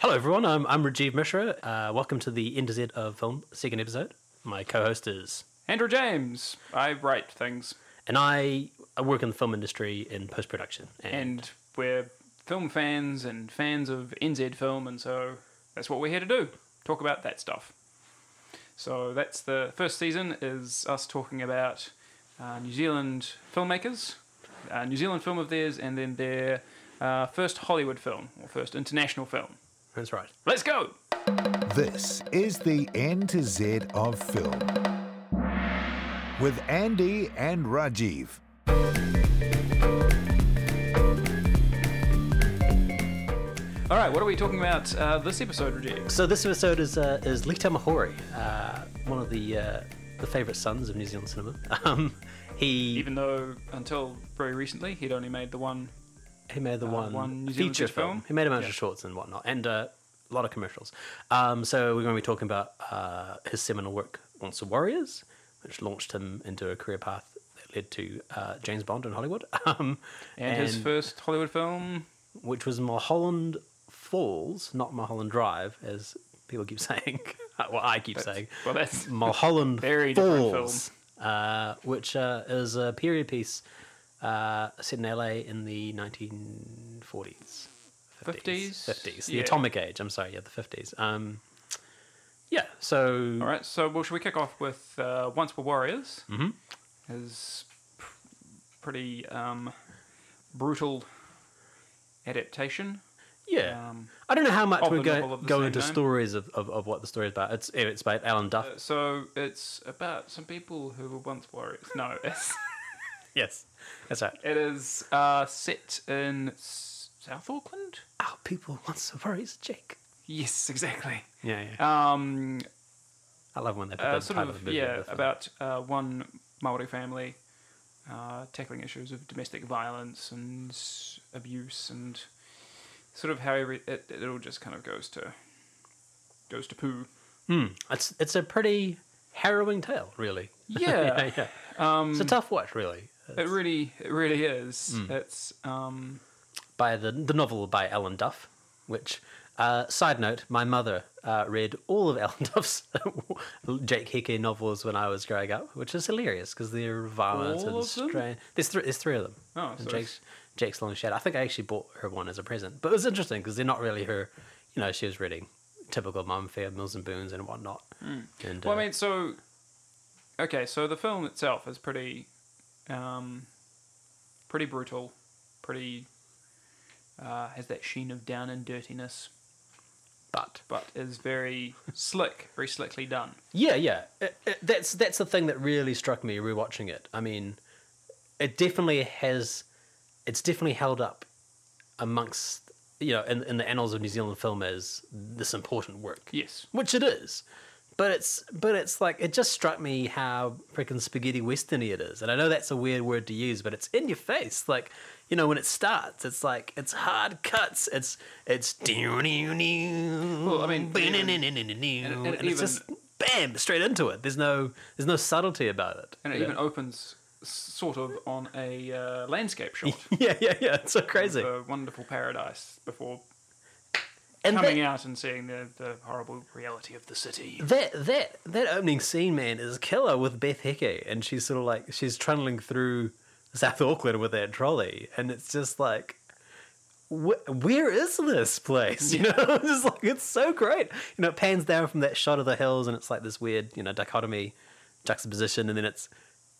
Hello, everyone. I'm, I'm Rajeev Mishra. Uh, welcome to the N to Z of Film second episode. My co-host is, Andrew James. I write things, and I, I work in the film industry in post production. and we're film fans and fans of NZ film, and so that's what we're here to do: talk about that stuff. So that's the first season is us talking about uh, New Zealand filmmakers, uh, New Zealand film of theirs, and then their uh, first Hollywood film or first international film. That's right. Let's go. This is the N to Z of film with Andy and Rajeev. All right, what are we talking about uh, this episode, Rajeev? So this episode is uh, is Lee Tamahori, uh, one of the uh, the favourite sons of New Zealand cinema. Um, he Even though until very recently he'd only made the one he made the uh, one, one feature film. film. He made a bunch Yeah. of shorts and whatnot, and uh, a lot of commercials. Um, so we're going to be talking about uh, his seminal work, Once Were Warriors, which launched him into a career path that led to uh, James Bond in Hollywood. Um, And, his first Hollywood film, which was Mulholland Falls, not Mulholland Drive, as people keep saying. well, I keep saying. well, that's Mulholland Very different Falls, uh, which uh, is a period piece uh, set in LA in the 1940s. 50s? 50s, the Yeah. atomic age. I'm sorry, yeah, the 50s. Um, yeah, so all right. So, well, should we kick off with uh, Once Were Warriors? Mm-hmm. His pr- pretty um, brutal adaptation. yeah, Um, I don't know how much we're going go into name. stories of, of, of what the story is about. It's it's about Alan Duff. Uh, so it's about some people who were once warriors. No, it's, yes, that's right. it is uh, set in S- South Auckland. Our people once were worries, Jake. Yes, exactly. Yeah, yeah. Um, I love when they put uh, the sort title of of the movie yeah with about uh, one Maori family uh, tackling issues of domestic violence and abuse and sort of how every, it, it all just kind of goes to goes to poo. It's it's a pretty harrowing tale, really. Yeah, yeah, yeah. it's a tough watch, really. It really it really is. Hmm. It's um, By the the novel by Alan Duff, which. Uh, side note: My mother uh, read all of Alan Duff's Jake Heke novels when I was growing up, which is hilarious because they're violent All and strange. There's three. There's three of them. Oh, And so Jake's Jake's Long Shadow. I think I actually bought her one as a present, but it was interesting because they're not really her. You know, she was reading typical mum fare, Mills and Boons and whatnot. And Hmm. well, uh, I mean, so okay, so the film itself is pretty um, pretty brutal, pretty uh, has that sheen of down and dirtiness. but but is very slick, very slickly done. Yeah, yeah. It, it, that's that's the thing that really struck me rewatching it. I mean, it definitely has. It's definitely held up amongst you know in in the annals of New Zealand film as this important work. Yes. which it is. But it's but it's like it just struck me how freaking spaghetti westerny it is, and I know that's a weird word to use, but it's in your face. Like you know when it starts, it's like it's hard cuts. It's it's well, I mean, and, and it's even- just bam straight into it. There's no there's no subtlety about it. And it even opens sort of on a uh, landscape shot yeah yeah yeah. It's so crazy. a wonderful paradise before and coming that, out and seeing the, the horrible reality of the city. that that that opening scene, man, is killer with Beth Heke, and she's sort of like she's trundling through South Auckland with that trolley, and it's just like. wh- Where is this place? You know, it's just like it's so great. You know, it pans down from that shot of the hills, and it's like this weird, you know, dichotomy, juxtaposition, and then it's,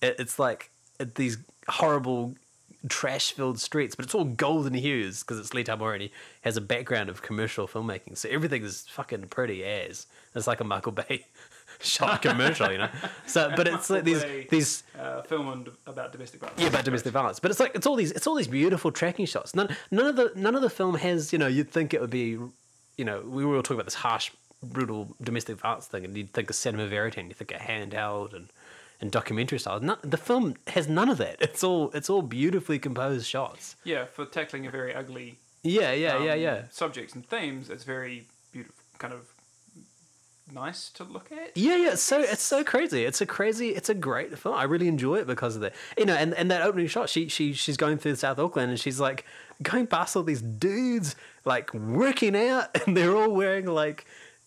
it, it's like these horrible, trash-filled streets, but it's all golden hues because it's Lee Tamahori and he has a background of commercial filmmaking, so everything is fucking pretty as. It's like a Michael Bay shot commercial, you know. So, but it's like these these uh, film on, about domestic violence. yeah, about domestic violence. But it's like it's all these it's all these beautiful tracking shots. None none of the none of the film has you know you'd think it would be you know we were all talking about this harsh brutal domestic violence thing, and you'd think of cinema verite, and you think of handheld and and documentary style. The film has none of that. It's all it's all beautifully composed shots. Yeah, for tackling a very ugly Yeah, yeah, yeah, um, yeah. subjects and themes, it's very beautiful, kind of nice to look at. Yeah, yeah, it's so it's so crazy. It's a crazy, it's a great film. I really enjoy it because of that. You know, and, and that opening shot, she she she's going through South Auckland and she's like going past all these dudes like working out, and they're all wearing like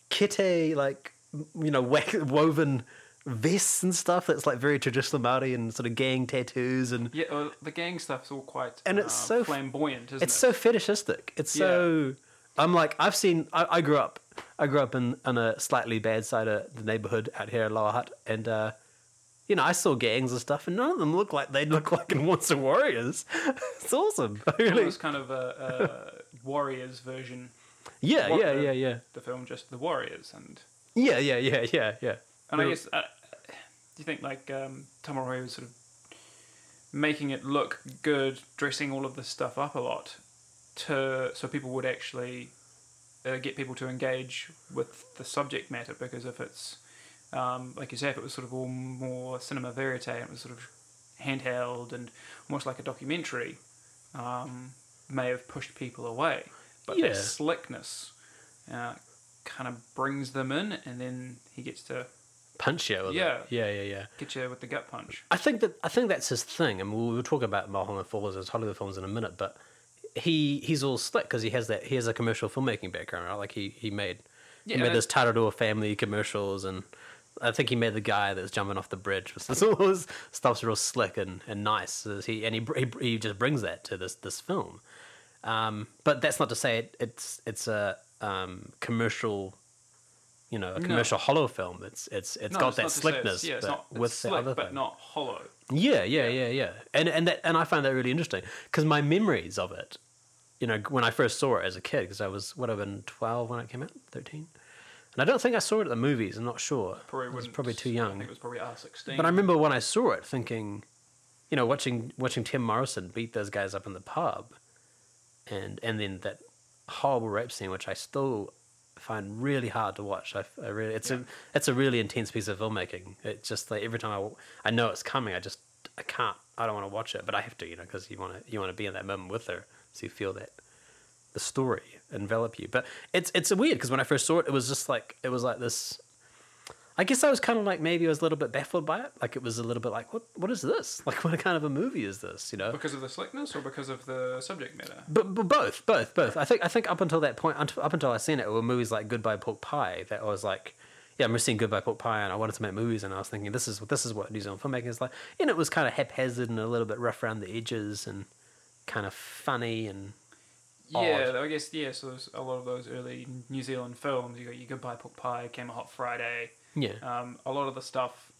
kite, like you know, woven vests and stuff. That's like very traditional Maori and sort of gang tattoos and Yeah, well, the gang stuff's all quite And it's uh, so flamboyant, isn't it's it? so fetishistic. It's so. I'm like I've seen. I, I grew up. I grew up in, in a slightly bad side of the neighborhood out here in Lower Hutt, and uh, you know I saw gangs and stuff, and none of them look like they look like in Monster Warriors. it's awesome. Really. Almost kind of a, a Warriors version. Yeah, what yeah, the- yeah, yeah, The film just the Warriors, and yeah, yeah, yeah, yeah, yeah. And I guess uh, do you think like um, was sort of making it look good, dressing all of this stuff up a lot, to so people would actually uh, get people to engage with the subject matter because if it's um, like you say, if it was sort of all more cinema verite and it was sort of handheld and almost like a documentary, um, may have pushed people away. But Yeah. that slickness uh, kind of brings them in, and then he gets to Punch you. With Yeah. It. Yeah, yeah, yeah. get you with the gut punch. I think that I think that's his thing. I mean, we'll, we'll talk about Mulholland Falls as Hollywood films in a minute, but he he's all slick because he has that he has a commercial filmmaking background, right? Like he he made Yeah, he made those Tararoa family commercials, and I think he made the guy that's jumping off the bridge. So all his stuff's real slick and, and nice. So he and he, he he just brings that to this this film. Um, but that's not to say it, it's it's a um, commercial. You know, a No. commercial hollow film. It's it's it's No, got it's that not to say slickness, It's, yeah, not with slick, the other but thing. not hollow. Yeah, yeah, yeah, yeah. And and that and I find that really interesting because my memories of it, you know, when I first saw it as a kid, because I was would have been twelve when it came out, thirteen, and I don't think I saw it at the movies. I'm not sure. Probably I was probably too I young. think it was probably R sixteen. But I remember when I saw it, thinking, you know, watching watching Tim Morrison beat those guys up in the pub, and and then that horrible rape scene, which I still find really hard to watch. I, I really, it's a it's a really intense piece of filmmaking. It's just like every time I, I know it's coming, I just I can't. I don't want to watch it, but I have to, you know, because you want to you want to be in that moment with her, so you feel that the story envelop you. But it's it's weird because when I first saw it, it was just like it was like this. I guess I was kind of like maybe I was a little bit baffled by it. Like it was a little bit like what what is this? Like what kind of a movie is this? You know. because of the slickness or because of the subject matter. But, but both, both, both. I think I think up until that point, up until I seen it, it were movies like Goodbye Pork Pie that I was like, yeah, I'm seeing Goodbye Pork Pie, and I wanted to make movies, and I was thinking this is this is what New Zealand filmmaking is like, and it was kind of haphazard and a little bit rough around the edges and kind of funny and Yeah, Odd. I guess yeah. So there's a lot of those early New Zealand films. You got your Goodbye Pork Pie, Came a Hot Friday. Yeah, Um, a lot of the stuff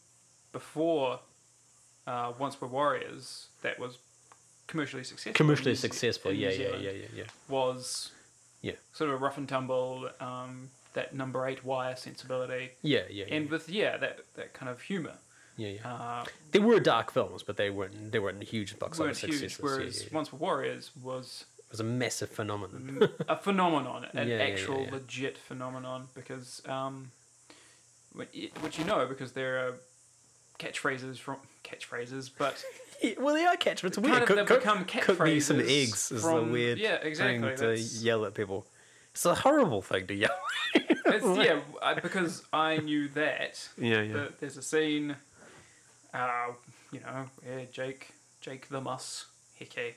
before uh, Once Were Warriors that was commercially successful. commercially successful. Yeah, yeah, yeah, yeah, yeah. Was Yeah. sort of a rough and tumble. Um, that number eight wire sensibility, Yeah, yeah, yeah, and with yeah that that kind of humor. yeah, yeah. Uh, They were dark films, but they weren't. They weren't huge box office successes. Yeah, whereas yeah, yeah. Once Were Warriors was It was a massive phenomenon. a phenomenon, an Yeah, yeah, yeah, actual yeah. legit phenomenon, because um, which you know because there are catchphrases from catchphrases, but Yeah, well, they are catch. It's weird. kind of cook, become cook me some catchphrases eggs is from- the weird yeah, exactly, thing to yell at people. It's a horrible thing to yell. it's, yeah, I, because I knew that. yeah, yeah. that there's a scene, uh, you know, where Jake, Jake the Muss, Heke,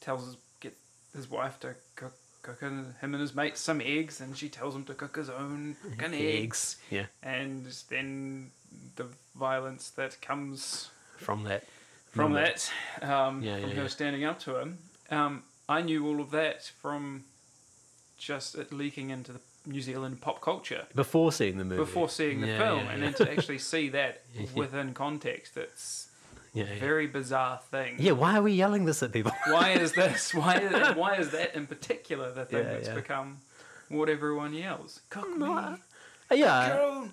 tells his, get his wife to cook, cook him and his mates some eggs, and she tells him to cook his own fucking eggs. Yeah, And then the violence that comes from that. from moment. that, um, Yeah, from yeah, her yeah. standing up to him. Um, I knew all of that from just it leaking into the New Zealand pop culture Before seeing the movie. before seeing the film, and then to actually see that within context, it's yeah, yeah. very bizarre thing. yeah, why are we yelling this at people? Why is this? Why is, why is that in particular the thing Yeah, that's become what everyone yells? Cook me Uh, yeah.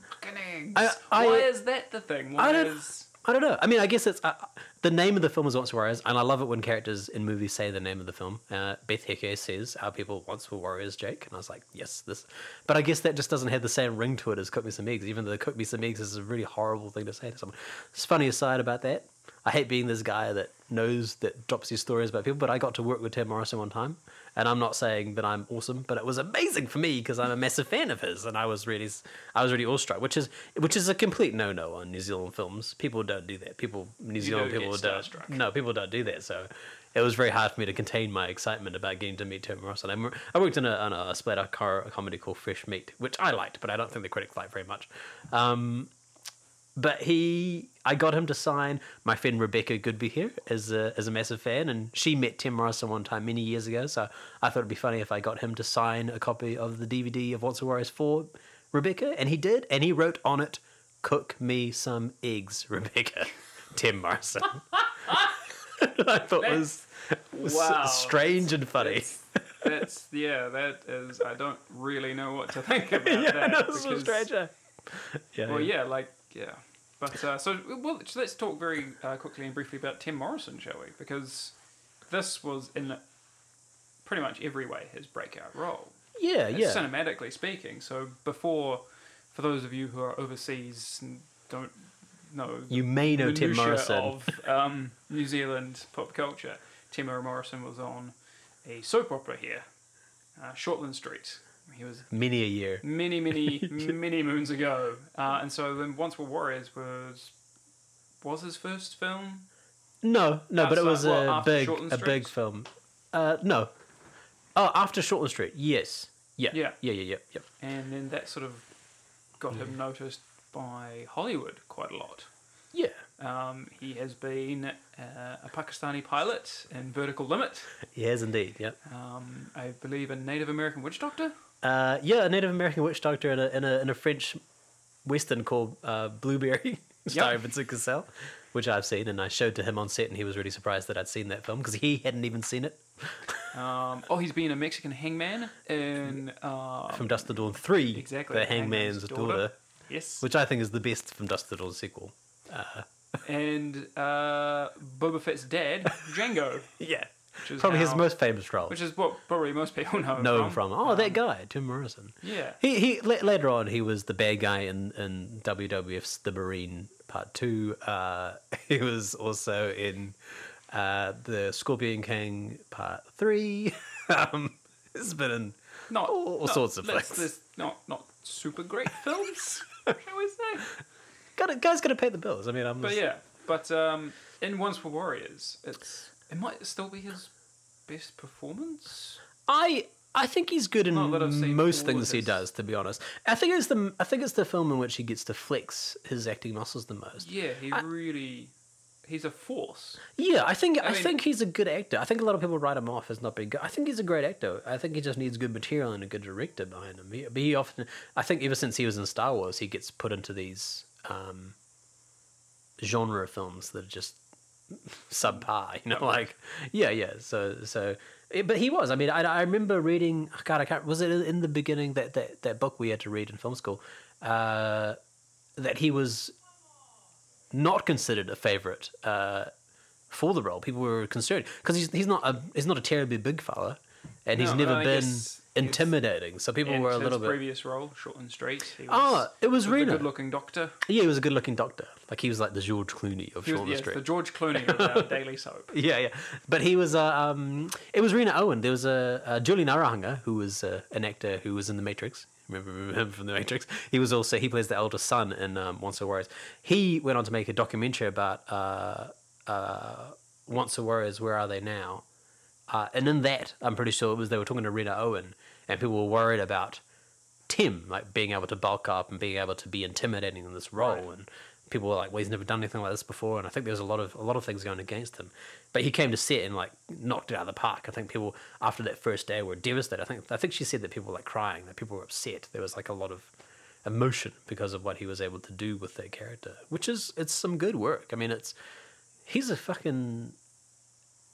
I- I- why is that the thing? Why I don't- is I don't know. I mean, I guess it's uh, the name of the film is Once Warriors, and I love it when characters in movies say the name of the film. Uh, Beth Heke says, "Our people once were warriors, Jake," and I was like, "Yes, this." But I guess that just doesn't have the same ring to it as "Cook Me Some Eggs," even though "Cook Me Some Eggs" is a really horrible thing to say to someone. It's funny aside about that. I hate being this guy that knows that drops these stories about people, but I got to work with Tim Morrison one time, and I'm not saying that I'm awesome, but it was amazing for me because I'm a massive fan of his, and I was really, I was really awestruck, which is which is a complete no-no on New Zealand films. People don't do that. People, New Zealand people don't. No, people don't do that. So it was very hard for me to contain my excitement about getting to meet Tim Morrison. I'm- I worked in a, on a splatter car comedy called Fresh Meat, which I liked, but I don't think the critics liked very much. Um, but he, I got him to sign. My friend Rebecca Goodby here is a, is a massive fan, and she met Tim Morrison one time many years ago. So I thought it'd be funny if I got him to sign a copy of the DVD of Once Were Warriors for Rebecca, and he did, and he wrote on it, "Cook me some eggs, Rebecca." Tim Morrison. I thought it was, was Wow. strange and funny. That's, that's yeah. That is. I don't really know what to think about yeah, that. no, was because- strange. eh? Yeah, Well, yeah, like yeah. But uh, so well, let's talk very uh, quickly and briefly about Tim Morrison, shall we? Because this was in pretty much every way his breakout role. yeah, It's yeah. Cinematically speaking, so before, for those of you who are overseas and don't know, You may know Tim Morrison. of um, New Zealand pop culture. Tim Morrison was on a soap opera here, uh, Shortland Street. He was Many a year. many, many, many moons ago. Uh, and so then Once Were Warriors was was his first film. No, no, but it was a big, a big film. Uh, no. Oh, after Shortland Street, yes. Yeah. Yeah. Yeah, yeah, yeah, yeah. And then that sort of got him noticed by Hollywood quite a lot. Yeah. Um, he has been uh, a Pakistani pilot in Vertical Limit. He has indeed, yeah. Um, I believe a Native American witch doctor. Uh, yeah, a Native American witch doctor in a, in a, in a French western called uh, Blueberry, starring Vincent Cassel, which I've seen, and I showed to him on set, and he was really surprised that I'd seen that film because he hadn't even seen it. Um, oh, he's been a Mexican hangman in uh, From Dusk Till Dawn 3, Exactly, The Hangman's, Hangman's daughter. Daughter. yes, which I think is the best from Dusk Till Dawn sequel. and uh, Boba Fett's dad, Jango, Yeah. Probably his most famous role. which is what probably most people know. know from. him from. Oh, that guy, Tim Morrison. Yeah. He he la- later on he was the bad guy in in WWF's The Marine Part Two. Uh, he was also in uh, the Scorpion King Part Three. um, he's been in Not all, all not- sorts of let's- things. let's not not super great films, shall we say? Got guy's got to pay the bills. I mean, I'm. But just- yeah, but um, in Once Were Warriors, it's it might still be his best performance. I I think he's good in Not that I've seen most things he does. To be honest, I think it's the I think it's the film in which he gets to flex his acting muscles the most. Yeah, he really he's a force. Yeah, I think I, mean- think he's a good actor. I think a lot of people write him off as not being good. I think he's a great actor. I think he just needs good material and a good director behind him. He, but he often, I think, ever since he was in Star Wars, he gets put into these um, genre films that are just subpar. You know, like yeah, yeah. So so, but he was. I mean, I, I remember reading. God, I can't. Was it in the beginning that that that book we had to read in film school? Uh, that he was not considered a favorite uh, for the role. People were concerned because he's he's not a he's not a terribly big fella, and he's never been intimidating. So people were a little bit. In his previous role, Shortland Street. He was, Oh, it was Reno. good-looking doctor. Yeah, he was a good-looking doctor. Like he was like the George Clooney of He was Shortland yes, Street. the George Clooney of our daily soap. Yeah, yeah. But he was, uh, um, it was Rena Owen. There was a, uh Julian Arahanga, who was uh, an actor who was in The Matrix. Remember him from The Matrix? He was also, he plays the eldest son in um, Once Were Warriors. He went on to make a documentary about uh, uh, Once Were Warriors, Where Are They Now? Uh, and in that, I'm pretty sure it was they were talking to Rena Owen, and people were worried about Tim, like being able to bulk up and being able to be intimidating in this role. Right. And people were like, "Well, he's never done anything like this before." And I think there was a lot of a lot of things going against him. But he came to set and like knocked it out of the park. I think people after that first day were devastated. I think I think she said that people were like crying, that people were upset. There was like a lot of emotion because of what he was able to do with that character, which is it's some good work. I mean, it's he's a fucking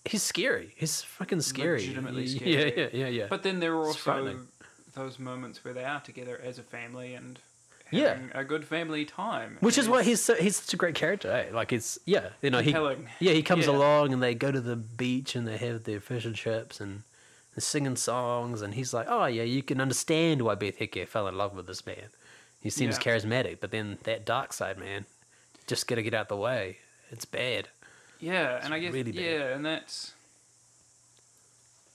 he's scary. He's fucking scary. Legitimately Yeah, scary. yeah, yeah, yeah. yeah. But then there are also those moments where they are together as a family and Yeah. having a good family time. Which is why he's so, he's such a great character. Eh? Like it's yeah, you know he yeah he comes Yeah. along and they go to the beach and they have their fish and chips and they're singing songs and he's like oh yeah you can understand why Beth Heke fell in love with this man. He seems Yeah. charismatic, but then that dark side, man, just gotta get out the way. It's bad. Yeah, and I guess really bad. yeah, and that's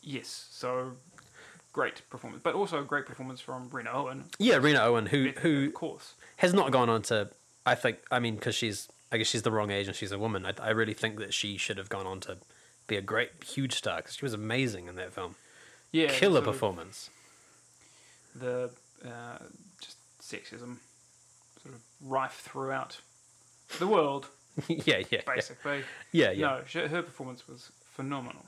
yes. So great performance, but also a great performance from Rena Owen. Yeah, Rena Owen, who who of course, has not gone on to. I think. I mean, because she's. I guess she's the wrong age and she's a woman. I, I really think that she should have gone on to be a great, huge star because she was amazing in that film. yeah, Killer performance. The uh, just sexism sort of rife throughout the world, yeah, yeah, basically. yeah, yeah. No, she, her performance was phenomenal.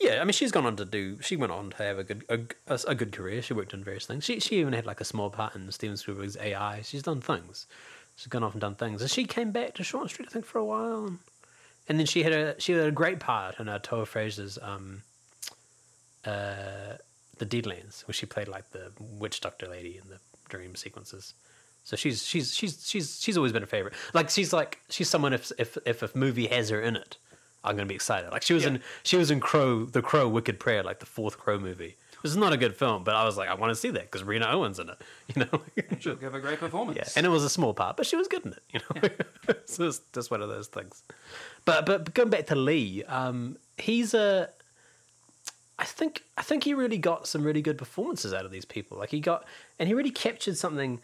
Yeah, I mean, she's gone on to do. She went on to have a good a, a, a good career. She worked on various things. She she even had like a small part in Steven Spielberg's AI. She's done things. She's gone off and done things. And she came back to Short Street, I think, for a while. And, and then she had a she had a great part in uh, Toa Fraser's um, uh, The Deadlands, where she played like the witch doctor lady in the dream sequences. So she's she's she's she's she's always been a favorite. Like she's like she's someone if if if a movie has her in it, I'm gonna be excited. Like she was Yeah. in she was in Crow the Crow Wicked Prayer, like the fourth Crow movie. This is not a good film, but I was like, I want to see that because Rena Owens in it. You know. And she'll give a great performance. Yeah, and it was a small part, but she was good in it. You know, so it's just one of those things. But but going back to Lee, um, he's a. I think I think he really got some really good performances out of these people. Like he got, and he really captured something.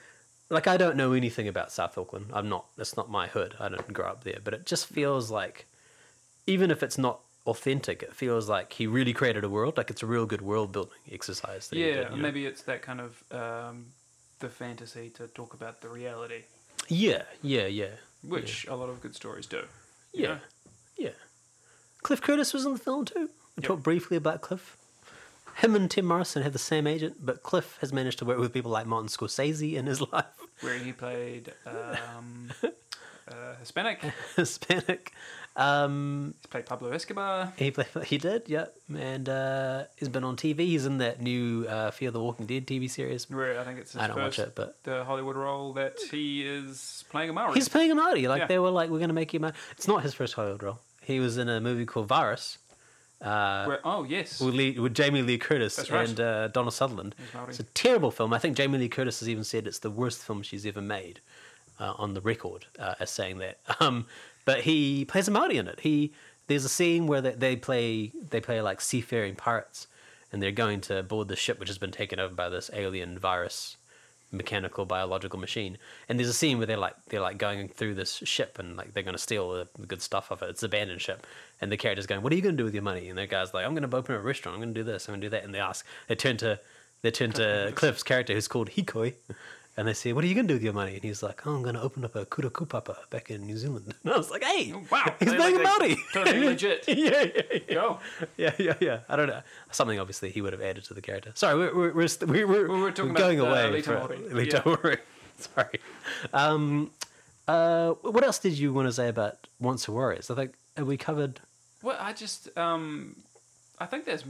Like I don't know anything about South Auckland. I'm not. That's not my hood. I didn't grow up there. But it just feels like, even if it's not authentic, it feels like he really created a world. Like it's a real good world building exercise. That he Yeah, did, you know? maybe it's that kind of um, the fantasy to talk about the reality, Yeah, yeah, yeah. which a lot of good stories do. Yeah, know? yeah. Cliff Curtis was in the film too. We Yep. talked briefly about Cliff. Him and Tim Morrison have the same agent, but Cliff has managed to work with people like Martin Scorsese in his life. where he played um, uh, Hispanic. Hispanic. Um, He's played Pablo Escobar. he played, he did, yeah, and uh, he's been on TV. He's in that new uh, Fear the Walking Dead TV series. Where I think it's I don't watch it, but the Hollywood role that he is playing a Maori. he's playing a Marty. Like Yeah. they were like, we're gonna make you. Mar-. It's not his first Hollywood role. He was in a movie called Virus. Uh, Where, oh yes, with, Lee, with Jamie Lee Curtis right. and uh, Donald Sutherland. It's a terrible film. I think Jamie Lee Curtis has even said it's the worst film she's ever made uh, on the record uh, as saying that. Um, but he plays a Maori in it. He there's a scene where they, they play they play like seafaring pirates, and they're going to board the ship which has been taken over by this alien virus mechanical biological machine. And there's a scene where they're like they're like going through this ship and like they're going to steal the, the good stuff of it. It's an abandoned ship. And the character's going what are you going to do with your money? And the guy's like i'm going to open a restaurant. I'm going to do this. I'm going to do that. And they ask. They turn to they turn to cliff's character who's called hikoi and they say what are you going to do with your money and he's like oh i'm going to open up a kura kaupapa back in new zealand and i was like hey Oh, wow, he's being like- a Maori. totally legit. yeah yeah yeah Go. yeah, yeah, yeah. I don't know. Something obviously he would have added to the character. Sorry, we're we're we're, st- we're, we're, We were talking going about, uh, away. Lita for- Mori. Lita Yeah. Mori. Sorry. Um, uh, what else did you want to say about Once Were Warriors? I think have we covered. Well, I just um, I think there's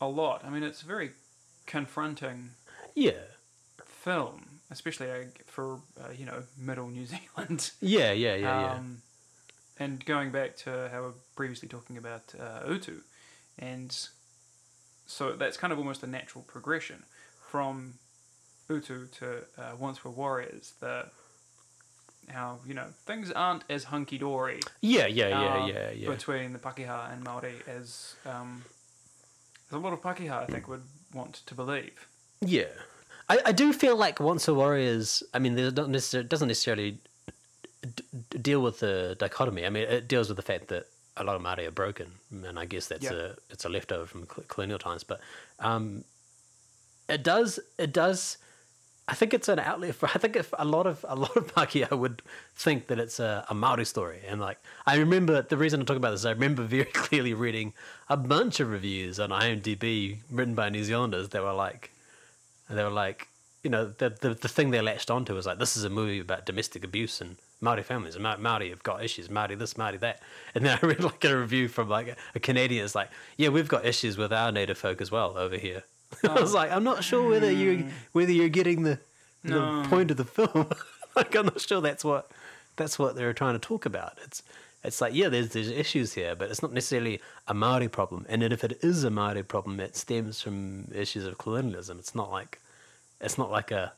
a lot. I mean, it's a very confronting Yeah, film, especially uh, for uh, you know middle New Zealand. yeah, yeah, yeah, yeah. Um, and going back to how we were previously talking about uh, Utu, and so that's kind of almost a natural progression from Utu to uh, Once Were Warriors. The how you know things aren't as hunky dory yeah, yeah, yeah, um, yeah, yeah. between the Pakeha and Maori as um, as a lot of Pakeha I think would want to believe. Yeah, I, I do feel like Once Were Warriors. I mean, there's not necessarily, it doesn't necessarily d- deal with the dichotomy. I mean, it deals with the fact that a lot of Māori are broken, and I guess that's Yeah. a it's a leftover from colonial times. But um, it does it does. I think it's an outlet for. I think if a lot of a lot of Pākehā would think that it's a, a Maori story, and like I remember the reason I'm talking about this. I remember very clearly reading a bunch of reviews on IMDb written by New Zealanders that were like, they were like, you know, the the, the thing they latched onto was like, this is a movie about domestic abuse and Maori families, and Ma- Maori have got issues, Maori this, Maori that. And then I read like a review from like a, a Canadian. It's like, yeah, we've got issues with our native folk as well over here. I was oh. like, I'm not sure whether you hmm. whether you're getting the the point of the film. like, I'm not sure that's what that's what they were trying to talk about. It's it's like yeah, there's there's issues here, but it's not necessarily a Maori problem. And then if it is a Maori problem, it stems from issues of colonialism. It's not like it's not like a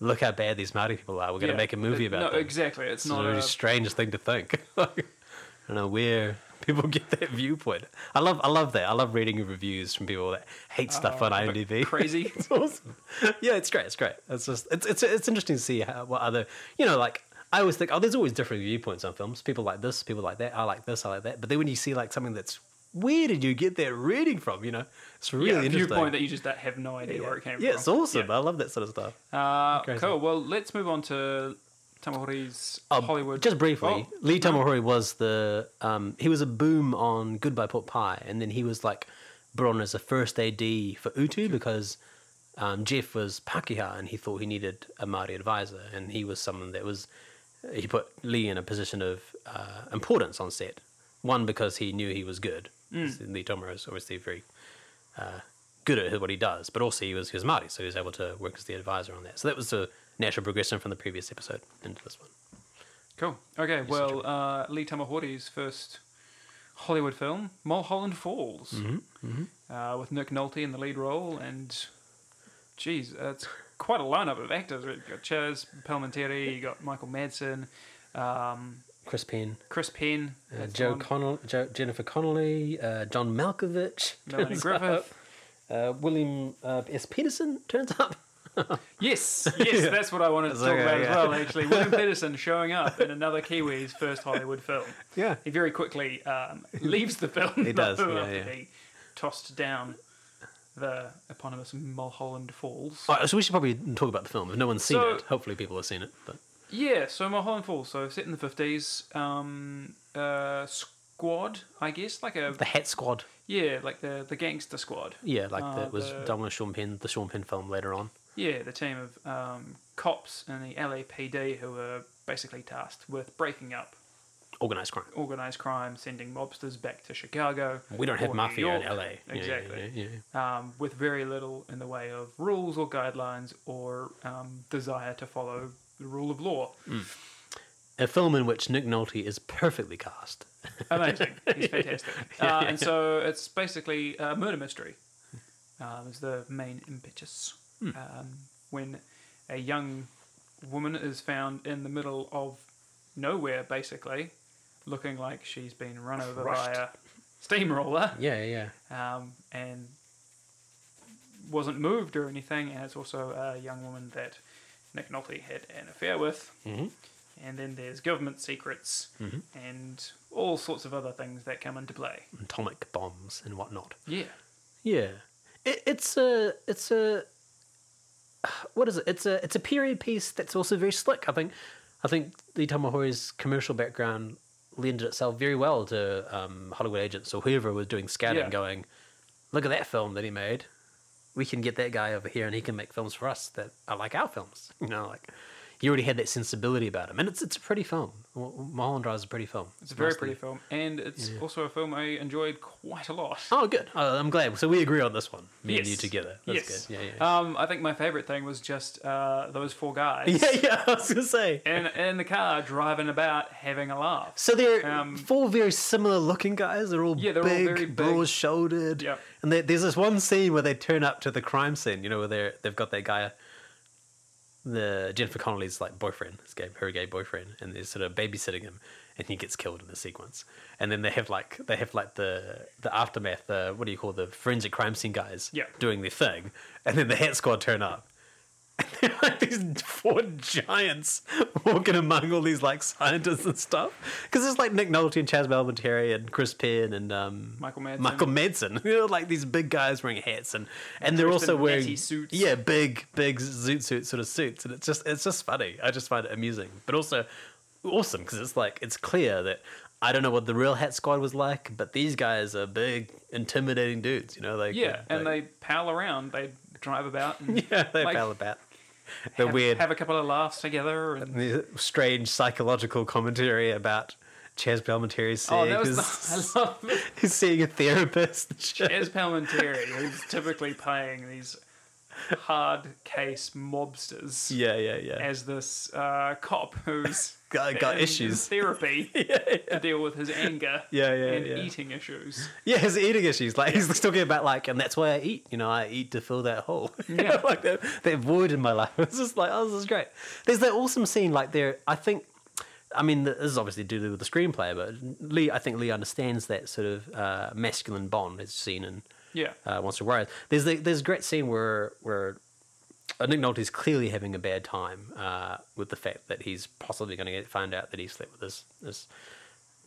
look how bad these Maori people are. We're going to Yeah. make a movie about It- about no, them. exactly. It's, It's not a really strange thing to think. I don't know where people get that viewpoint. I love I love that. I love reading reviews from people that hate stuff oh, on IMDb. crazy. it's awesome. Yeah, it's great. It's great. It's just it's it's it's interesting to see how what other you know like. I always think, oh, there's always different viewpoints on films. People like this, people like that. I like this, I like that. But then when you see like something that's where did you get that reading from? You know, it's really yeah, a interesting. viewpoint that you just have no idea where it came yeah, from. Yeah, it's awesome. Yeah. I love that sort of stuff. Uh, cool. Well, let's move on to Tamahori's Oh, Hollywood. Just briefly, Oh, Lee Tamahori was the um, he was a boom on Goodbye Pork Pie, and then he was like brought on as a first AD for Utu because um, Geoff was Pakeha and he thought he needed a Māori advisor, and he was someone that was he put Lee in a position of uh, importance on set. One because he knew he was good. Lee Tamahori is obviously very uh, good at what he does, but also he was he was Māori, so he was able to work as the advisor on that. So that was a natural progression from the previous episode into this one. Cool. Okay. Well, uh, Lee Tamahori's first Hollywood film, Mulholland Falls, Uh, with Nick Nolte in the lead role, and geez, uh, it's quite a lineup of actors. You've got Chazz Palminteri, you got Michael Madsen, um, Chris Penn. Chris Penn, Uh, Joe Connell, Joe, Jennifer Connelly, uh, John Malkovich, Melanie Griffith. uh, William uh, S. Petersen turns up. Yes, yes, that's what I wanted to It's talk okay, about as well. Actually, William Petersen showing up in another Kiwi's first Hollywood film. Yeah. He very quickly um, leaves the film. He does, though, yeah, after yeah. being tossed down the eponymous Mulholland Falls. All right, so we should probably talk about the film. If no one's seen So- it, hopefully people have seen it. But Yeah, so Mulholland Falls, so set in the fifties. Um, uh, squad, I guess, like a the Hat Squad, yeah, like the the gangster squad. yeah, like Uh, that was the- done with Sean Penn, the Sean Penn film later on. Yeah, the team of um, cops in the LAPD who were basically tasked with breaking up Organized crime. organized crime, sending mobsters back to Chicago. We don't have mafia in LA. Yeah, yeah, Exactly. Yeah, yeah. Um, with very little in the way of rules or guidelines or um, desire to follow the rule of law. A film in which Nick Nolte is perfectly cast. Amazing. He's fantastic. uh, and so it's basically a murder mystery. Um, is the main impetus. Um, when a young woman is found in the middle of nowhere, basically, looking like she's been run over Crushed. by a steamroller. Yeah, yeah, yeah. um, and wasn't moved or anything. And it's also a young woman that Nick Nolte had an affair with. Mhm. And then there's government secrets and all sorts of other things that come into play. Atomic bombs and whatnot. Yeah. Yeah, it, it's a it's a what is it? It's a it's a period piece that's also very slick. I think I think Lee Tamahori's commercial background lended itself very well to um, Hollywood agents or whoever was doing scouting, Yeah. going, look at that film that he made. We can get that guy over here, and he can make films for us that are like our films. You know, like he already had that sensibility about him, and it's it's a pretty film. Mulholland Drive is a pretty film. It's a very Nicely- pretty film. And it's also a film I enjoyed quite a lot. Oh, good. Oh, I'm glad. So we agree on this one. Me and you together. That's yes. good. Yeah, yeah. Um, I think my favorite thing was just uh, those four guys Yeah, yeah, I was gonna say. in, in the car driving about having a laugh. So they're Um, four very similar looking guys. They're all Yeah, they're all big, very broad shouldered. Yep. And there- there's this one scene where they turn up to the crime scene. You know, where they're they've got that guy, the Jennifer Connelly's like boyfriend, his gay, her gay boyfriend, and they're sort of babysitting him, and he gets killed in the sequence. And then they have like they have like the the aftermath. The what do you call the forensic crime scene guys? yeah. Doing their thing, and then the Hat Squad turn up. They're like these four giants walking among all these like scientists and stuff. Because it's like Nick Nolte and Chazz Palminteri and Chris Penn and um, Michael Madsen. Michael Madsen. You know, like these big guys wearing hats and and they're also wearing suits. Yeah, big big zoot suit sort of suits, and it's just it's just funny. I just find it amusing, but also awesome because it's like it's clear that. I don't know what the real Hat Squad was like, but these guys are big, intimidating dudes. You know, they Yeah, and they pal around. They drive about and yeah they like, pal about the have, weird have a couple of laughs together. And the strange psychological commentary about Chazz Palminteri's oh, seeing that was his, the, I love it. he's seeing a therapist. shit. Palminteri, who's typically playing these hard case mobsters, Yeah, yeah, yeah. as this uh, cop who's Got- got issues. therapy to deal with his anger Yeah, yeah, and yeah. eating issues. Yeah, his eating issues. Like he's talking about like, and that's why I eat. You know, I eat to fill that hole. Yeah. like that, that void in my life. It's just like, oh, this is great. There's that awesome scene. Like there, I think I mean, this is obviously due to the screenplay, but Lee, I think Lee understands that sort of uh, masculine bond as seen in Yeah. uh, Once Warriors. There's the, there's a great scene where where uh, Nick is clearly having a bad time uh, with the fact that he's possibly going to get find out that he slept with this this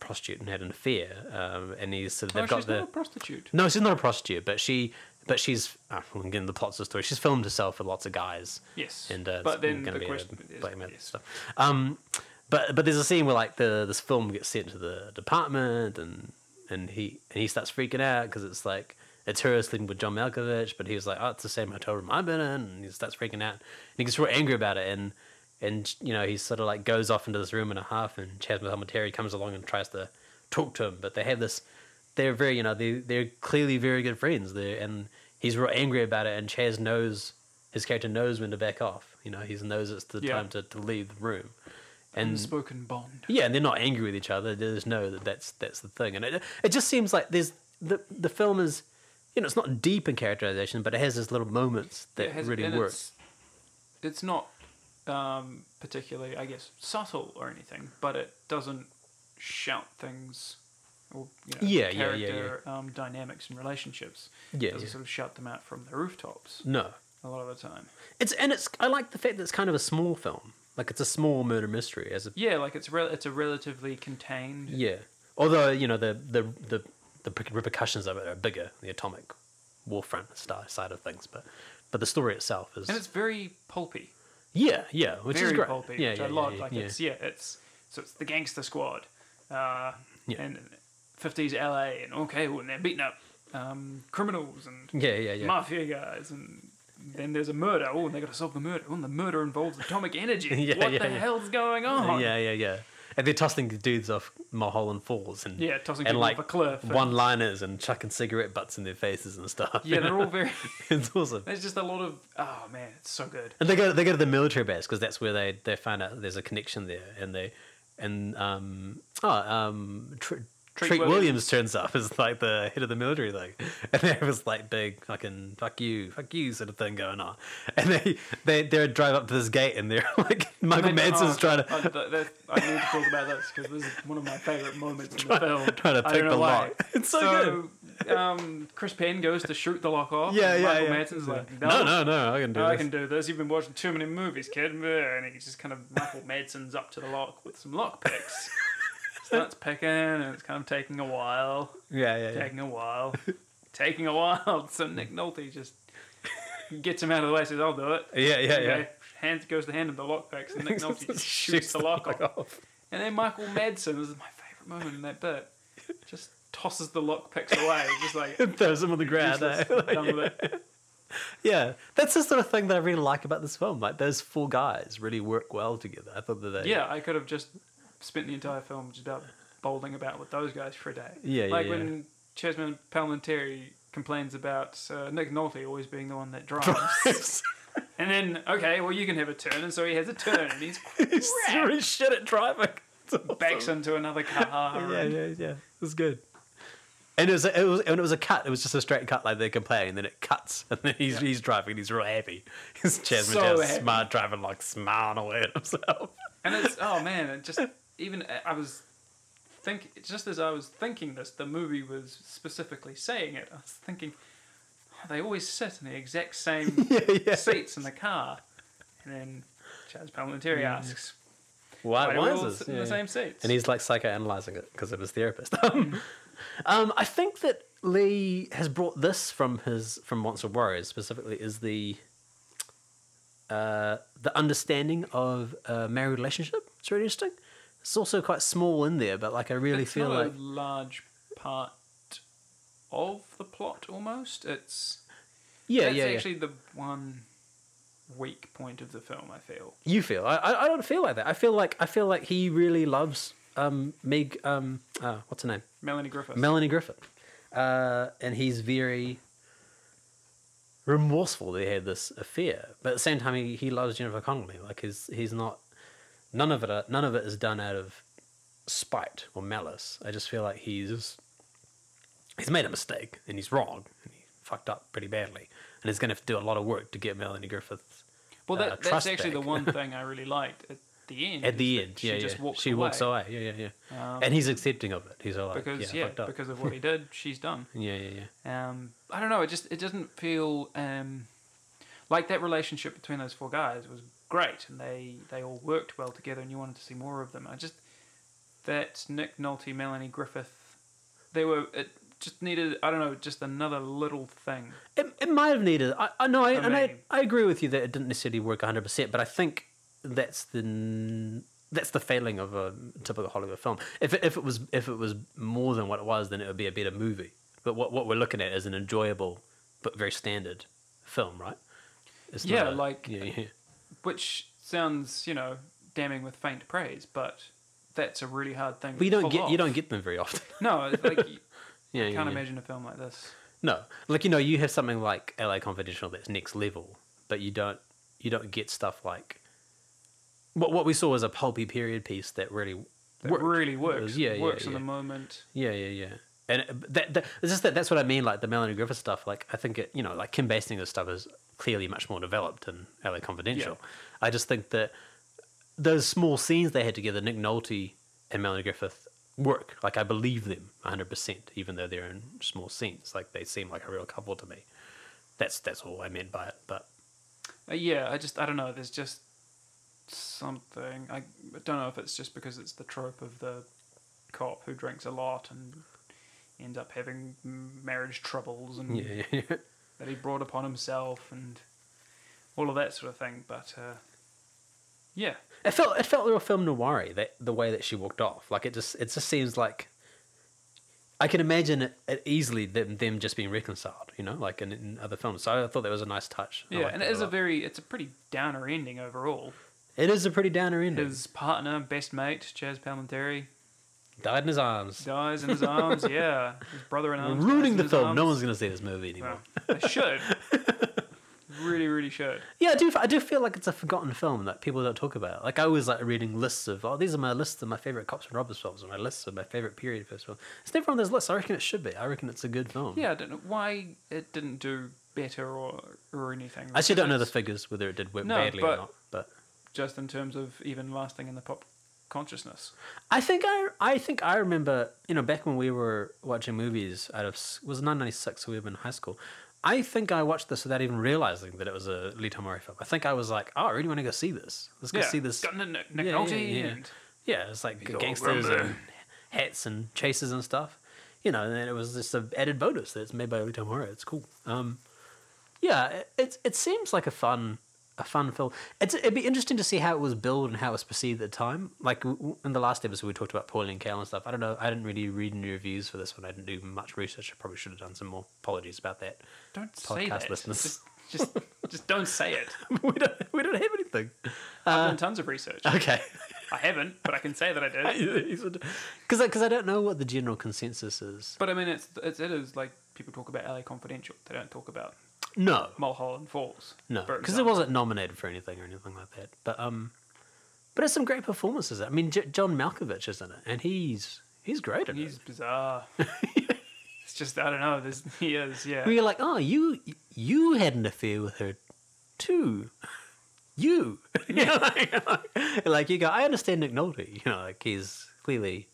prostitute and had an affair, um, and he's sort of they've got she's the not a prostitute. no, she's not a prostitute, but she but she's uh, well, again the plot's of the story. She's filmed herself with lots of guys. Yes. and uh, but then gonna the be question a is, yes. stuff. Um, but but there's a scene where like the this film gets sent to the department and and he and he starts freaking out because it's like it's her sleeping with John Malkovich, but he was like, oh, it's the same hotel room I've been in, and he starts freaking out. And he gets real angry about it, and and you know he sort of like goes off into this room and a half, and Chazz Palminteri comes along and tries to talk to him, but they have this. They're very, you know, they they're clearly very good friends. There, and he's real angry about it, and Chazz knows his character knows when to back off. You know, he knows it's the Yeah. time to, to leave the room. And Unspoken bond. yeah, and they're not angry with each other. They just know that that's that's the thing, and it it just seems like there's the the film is, you know, it's not deep in characterization, but it has these little moments that has- really work. It's, it's not um, particularly, I guess, subtle or anything, but it doesn't shout things or you know, Yeah, yeah, yeah, character Um, dynamics and relationships. Yeah, it doesn't yeah. sort of shout them out from the rooftops No, a lot of the time. it's and it's I like the fact that it's kind of a small film, like it's a small murder mystery as a Yeah, like it's re- it's a relatively contained. yeah. Although you know the the the the repercussions of it are bigger, the atomic warfront side of things, but but the story itself is And it's very pulpy, yeah yeah, which very is great. pulpy, yeah, which yeah, I like. yeah, like yeah. it's yeah, it's so it's the gangster squad, uh, Yeah. and fifties LA, and okay, well, and they're beating up um, criminals and yeah, yeah, yeah. mafia guys, and then there's a murder. Oh, and they got to solve the murder. Oh, and the murder involves atomic energy. Yeah, what yeah, the hell's going on? Yeah, yeah, yeah. And they're tossing the dudes off Mulholland Falls and Yeah, tossing and people like off a cliff. and- one-liners and chucking cigarette butts in their faces and stuff. Yeah, they're all very. it's awesome. There's just a lot of. Oh man, it's so good. And they go they go to the military base because that's where they they find out there's a connection there, and they and um oh um. Tr- Treat Treat Williams. Williams. turns up as like the head of the military thing, and have this like big fucking fuck you, fuck you sort of thing going on, and they they they drive up to this gate and they're like Michael then- Manson's oh, trying to I, th- that- I need to talk about this because this is one of my favorite moments in the film. trying to I pick the why. lock. It's so so um, Chris Penn goes to shoot the lock off. Yeah, and yeah, Michael yeah. Madsen's like, no, no, no, I can do this. I this. can do this. You've been watching too many movies, kid. And he just kind of Michael Madsen's up to the lock with some lock picks. Starts picking, and it's kind of taking a while, Yeah, yeah, yeah. taking a while, taking a while. So Nick Nolte just gets him out of the way. Says, "I'll do it." Yeah, yeah, Okay. yeah. Hand goes to hand him the lock picks, and Nick Nolte just shoots the lock off. off. And then Michael Madsen, this is my favourite moment in that bit, just tosses the lock picks away, just like Throws him on the ground. eh? done with it. yeah, that's the sort of thing that I really like about this film. Like those four guys really work well together. I thought that they. Yeah, I could have just spent the entire film just about bowling about with those guys for a day. Yeah, yeah, Like yeah. when Chazz Palminteri complains about uh, Nick Nolte always being the one that drives. and then, okay, well, you can have a turn. And so he has a turn and he's He's really shit at driving. Awesome. backs into another car. Yeah, yeah, yeah. It was good. And it was, it was, and it was a cut. It was just a straight cut, like they're complaining. And then it cuts, and then he's he's driving. and He's real happy. He's Jasmine So just happy. smart driving, like smiling away at himself. And it's, oh man, it just, even, I was think just as I was thinking this, the movie was specifically saying it. I was thinking, oh, they always sit in the exact same yeah, yeah. seats in the car. And then Chazz Palminteri asks, Why, why why is all this? sit in the same seats? and he's like psychoanalyzing it because of his therapist. um, um, I think that Lee has brought this from his from Monster Warriors specifically is the uh, the understanding of a married relationship. It's really interesting. It's also quite small in there, but like I really it's feel like a large part of the plot almost. It's yeah, yeah, yeah. actually the one weak point of the film, I feel. You feel I, I I don't feel like that. I feel like I feel like he really loves um Meg um uh, what's her name Melanie Griffith. Melanie Griffith, uh, and he's very remorseful that he had this affair. But at the same time, he, he loves Jennifer Connelly. Like he's he's not none of it. Are, none of it is done out of spite or malice. I just feel like he's he's made a mistake and he's wrong and he fucked up pretty badly, and he's going to have to do a lot of work to get Melanie Griffith. well, uh, that, that's trust actually the one thing I really liked. It, the end. At the end, she yeah, just walks she away. walks away. Yeah, yeah, yeah. Um, and he's accepting of it. He's all like, because yeah, yeah, fucked up. because of what he did, she's done. yeah, yeah, yeah. Um, I don't know. It just it doesn't feel um, like that relationship between those four guys was great, and they they all worked well together, and you wanted to see more of them. I just that Nick Nolte, Melanie Griffith, they were it just needed. I don't know, just another little thing. It, it might have needed. I, I know, I, and I, mean- I agree with you that it didn't necessarily work 100, percent but I think that's the that's the failing of a typical Hollywood film. If it, if it was if it was more than what it was, then it would be a better movie. But what what we're looking at is an enjoyable but very standard film, right? It's Yeah, not a- like- yeah, yeah. Which sounds, you know, damning with faint praise, but that's a really hard thing. But you don't get you don't get them very often. No, like you yeah, yeah, can't yeah. imagine a film like this. No, like you know, you have something like LA Confidential that's next level, but you don't you don't get stuff like what what we saw was a pulpy period piece that really That worked. really works. was- yeah, yeah, works in yeah. the moment. Yeah, yeah, yeah. And it- that, that it's just that that's what I mean. Like the Melanie Griffith stuff. Like I think it, you know, like Kim Basinger's stuff is clearly much more developed in LA Confidential. I just think that those small scenes they had together, Nick Nolte and Melanie Griffith, work. Like I believe them 100, percent even though they're in small scenes. Like they seem like a real couple to me. That's that's all I meant by it. But Uh, yeah, I just I don't know. There's just something. I don't know if it's just because it's the trope of the cop who drinks a lot and ends up having marriage troubles and yeah, yeah, yeah. that he brought upon himself and all of that sort of thing. But uh, yeah, It felt it felt real film noir that the way that she walked off. Like it just it just seems like I can imagine it, it easily them them just being reconciled, you know, like in, in other films. So I thought that was a nice touch. I yeah, and it is a lot. very it's a pretty downer ending overall. it is a pretty downer ending. His partner, best mate, Chazz Palminteri, Died in his arms. dies in his arms. Yeah, his brother in arms. ruining the film. No one's gonna see this movie anymore. They should. really, really should. Yeah, I do. I do feel like it's a forgotten film that people don't talk about. Like I was like reading lists of, oh, these are my lists of my favorite cops and robbers films, or my lists of my favorite period first films. It's never on those lists. I reckon it should be. I reckon it's a good film. Yeah, I don't know why it didn't do better or or anything. I actually don't know the figures whether it did No, badly or not, but just in terms of even lasting in the pop consciousness. I think I I think I remember you know back when we were watching movies out of was nine ninety six so we were in high school. I think I watched this without even realizing that it was a Lee Tamahori film. I think I was like, oh, I really want to go see this. Let's go yeah, see this. Nick, Yeah, Nolte yeah, yeah. Yeah, it's like gangsters and hats and chases and stuff. You know, and then it was just an added bonus that it's made by Lee Tamahori. It's cool. Um, yeah, it, it it seems like a fun a fun film. It's, it'd be interesting to see how it was billed and how it was perceived at the time. Like in the last episode, we talked about Pauline Kael and stuff. I don't know. I didn't really read any reviews for this one. I didn't do much research. I probably should have done some more. Apologies about that. don't say that. listeners. Just, just, just don't say it. we don't. We don't have anything. I've done uh, tons of research. Okay. I haven't, but I can say that I did. Because because I don't know what the general consensus is. But I mean, it's, it's it is like people talk about LA Confidential. They don't talk about No, Mulholland Falls. No, because it wasn't nominated for anything or anything like that. But um, but it's some great performances. I mean, J- John Malkovich is in it, and he's he's great at He's it. bizarre. it's just I don't know. There's, he is, yeah. Where you're like, oh, you you had an affair with her too. You, you know, like, like you go. I understand Nick Nolte. You know, like he's clearly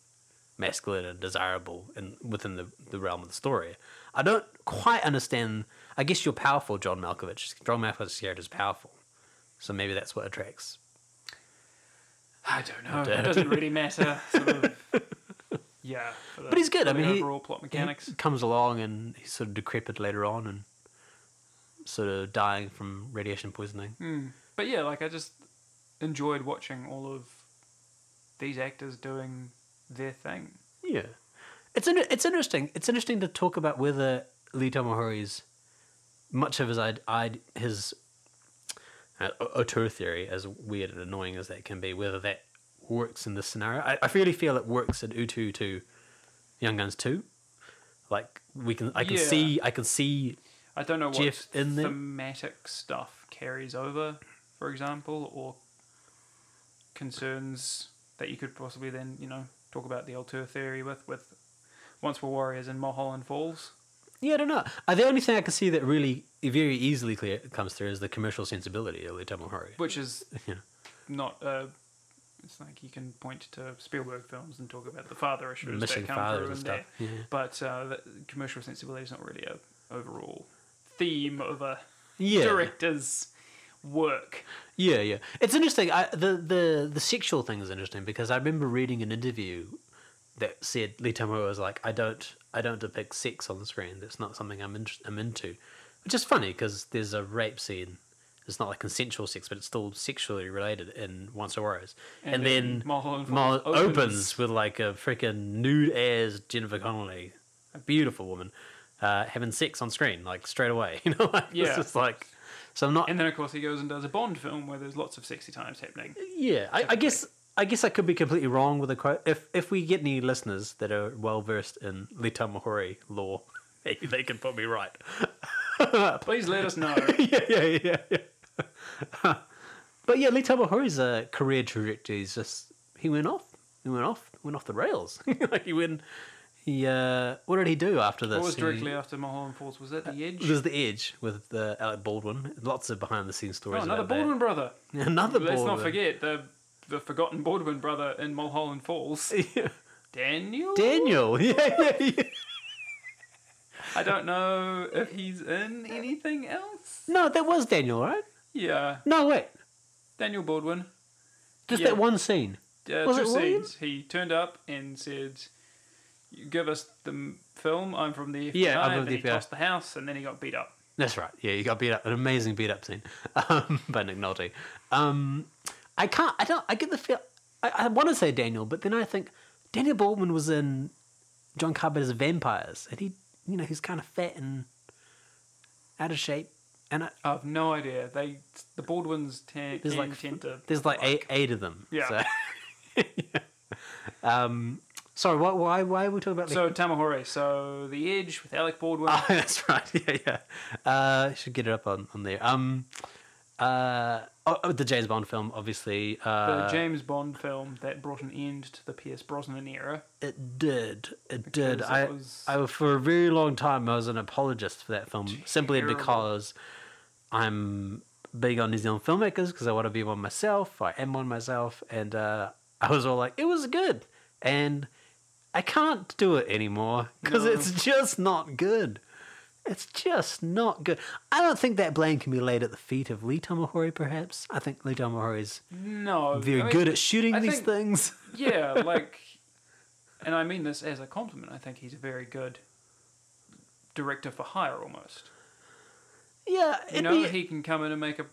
masculine and desirable and within the, the realm of the story. I don't quite understand. I guess you're powerful, John Malkovich. John Malkovich's character is powerful, so maybe that's what attracts I don't know. don't- It doesn't really matter. Sort of, yeah. for But he's good. I mean, he- overall plot mechanics. He comes along and he's sort of decrepit later on and sort of dying from radiation poisoning. Hmm. But yeah, like I just enjoyed watching all of these actors doing their thing. Yeah, it's in, it's interesting. It's interesting to talk about whether Lee Tamahori's much of his I'd, I'd, his uh, auteur theory, as weird and annoying as that can be, whether that works in this scenario. I, I really feel it works in Utu to Young Guns two. Like we can, I can Yeah. see, I can see I don't know what Geoff in there? thematic stuff carries over, for example, or concerns that you could possibly then, you know, talk about the auteur theory with, with Once Were Warriors and Mulholland Falls. Yeah, I don't know. Uh, the only thing I can see that really very easily clear comes through is the commercial sensibility of Lee Tamahori. which is Yeah. not a It's like you can point to Spielberg films and talk about the father issues Missing that come through and there. stuff. Yeah. But uh, the commercial sensibility is not really a overall theme of a Yeah. director's work. Yeah, yeah. It's interesting. I, the the the sexual thing is interesting because I remember reading an interview that said Lee Tamahori was like, I don't I don't depict sex on the screen. That's not something I'm in, I'm into, which is funny because there's a rape scene. It's not like consensual sex, but it's still sexually related in Once Were Warriors. And, And then then Mulholland opens, opens- with like a freaking nude as Jennifer Connelly, a beautiful woman, uh, having sex on screen like straight away. You know, like, Yeah. it's just like. So I'm not. And then of course he goes and does a Bond film where there's lots of sexy times happening. Yeah, I, I guess I guess I could be completely wrong with the quote. If if we get any listeners that are well versed in Lee Tamahori law, maybe they can put me right. Please let us know. yeah, yeah, yeah, yeah. but yeah, Lee Tamahori's uh, career trajectory is just he went off, he went off, went off the rails. like he went, he uh, what did he do after this? What was He- directly after Mulholland Falls? Was that The Edge? Was the Edge with uh, Alec Baldwin. Lots of behind the scenes Oh, stories. another about that. Baldwin brother. Another Let's Baldwin. not forget the the forgotten Baldwin brother in Mulholland Falls, Daniel. Daniel. Yeah, yeah, yeah. I don't know if he's in anything else. No, that was Daniel, right? Yeah, No, wait. Daniel Baldwin. Just Yeah. that one scene. Uh, Was two it William? scenes. He turned up and said, "You give us the film. I'm from the FBI." Yeah, I'm from the then he FBI. tossed the house, and then he got beat up. That's right. Yeah, you got beat up. An amazing beat up scene um, by Nick Nolte. Um, I can't. I don't. I get the feel. I, I want to say Daniel, but then I think Daniel Baldwin was in John Carpenter's Vampires, and he, you know, he's kind of fat and out of shape. And I, I have no idea. They the Baldwins ten, there's like tend to. there's like eight, eight of them. Yeah. So. um. Sorry. Why? Why? Why are we talking about? So Tamahori. So the Edge with Alec Baldwin. Oh, that's right. Yeah, yeah. Uh, should get it up on, on there. Um, uh, oh, oh, the James Bond film, obviously. the Uh, James Bond film that brought an end to the Pierce Brosnan era. it did. It did. I, it was- I, for a very long time, I was an apologist for that film, simply because I'm big on New Zealand filmmakers because I want to be one myself. I am one myself, and uh, I was all like, it was good, and I can't do it anymore because No. it's just not good. It's just not good. I don't think that blame can be laid at the feet of Lee Tamahori, perhaps. I think Lee Tamahori is No, very I mean, good at shooting I these think- things. yeah, like, and I mean this as a compliment. I think he's a very good director for hire, almost. Yeah, You know, be, he can come in and make a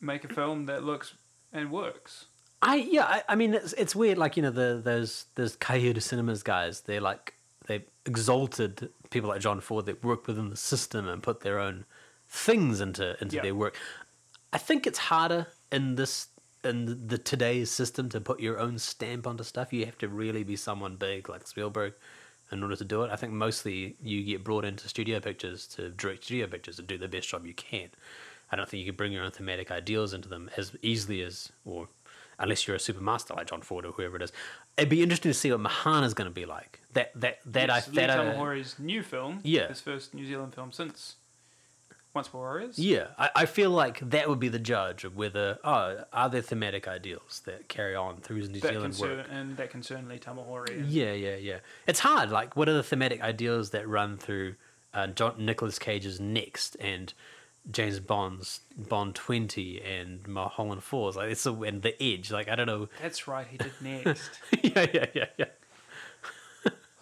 make a film that looks and works. I yeah, I, I mean it's it's weird. Like you know the those those Cahiers du Cinéma guys, they like they exalted people like John Ford that work within the system and put their own things into into their work. I think it's harder in this in the today's system to put your own stamp onto stuff. You have to really be someone big like Spielberg in order to do it. I think mostly you get brought into studio pictures to direct studio pictures to do the best job you can. I don't think you can bring your own thematic ideals into them as easily as, or unless you're a super master like John Ford or whoever it is. It'd be interesting to see what Mahana is going to be like. That that that Yes, I Lee that I, Tamahori's new film, Yeah. his first New Zealand film since Once Were Warriors. yeah, I, I feel like that would be the judge of whether oh are there thematic ideals that carry on through his New that Zealand concern work. and that concern Lee Tamahori. Yeah, yeah, yeah. It's hard. Like, what are the thematic ideals that run through uh, John Nicolas Cage's Next and James Bond's Bond Twenty and Mulholland Falls? Like, it's a, and the Edge. Like, I don't know. That's right, he did next. yeah, yeah, yeah, yeah.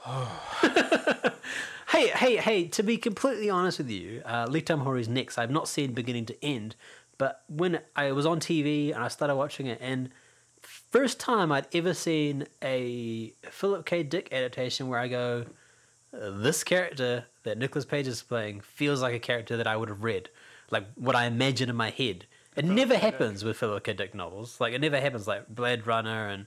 hey, hey, hey! To be completely honest with you, uh, Lee Tamahori's Next. I've not seen beginning to end, but when I was on TV and I started watching it, and first time I'd ever seen a Philip K. Dick adaptation where I go, this character that Nicolas Cage is playing feels like a character that I would have read, like what I imagine in my head. It never happens with Philip K. Dick novels. Like it never happens. Like Blade Runner and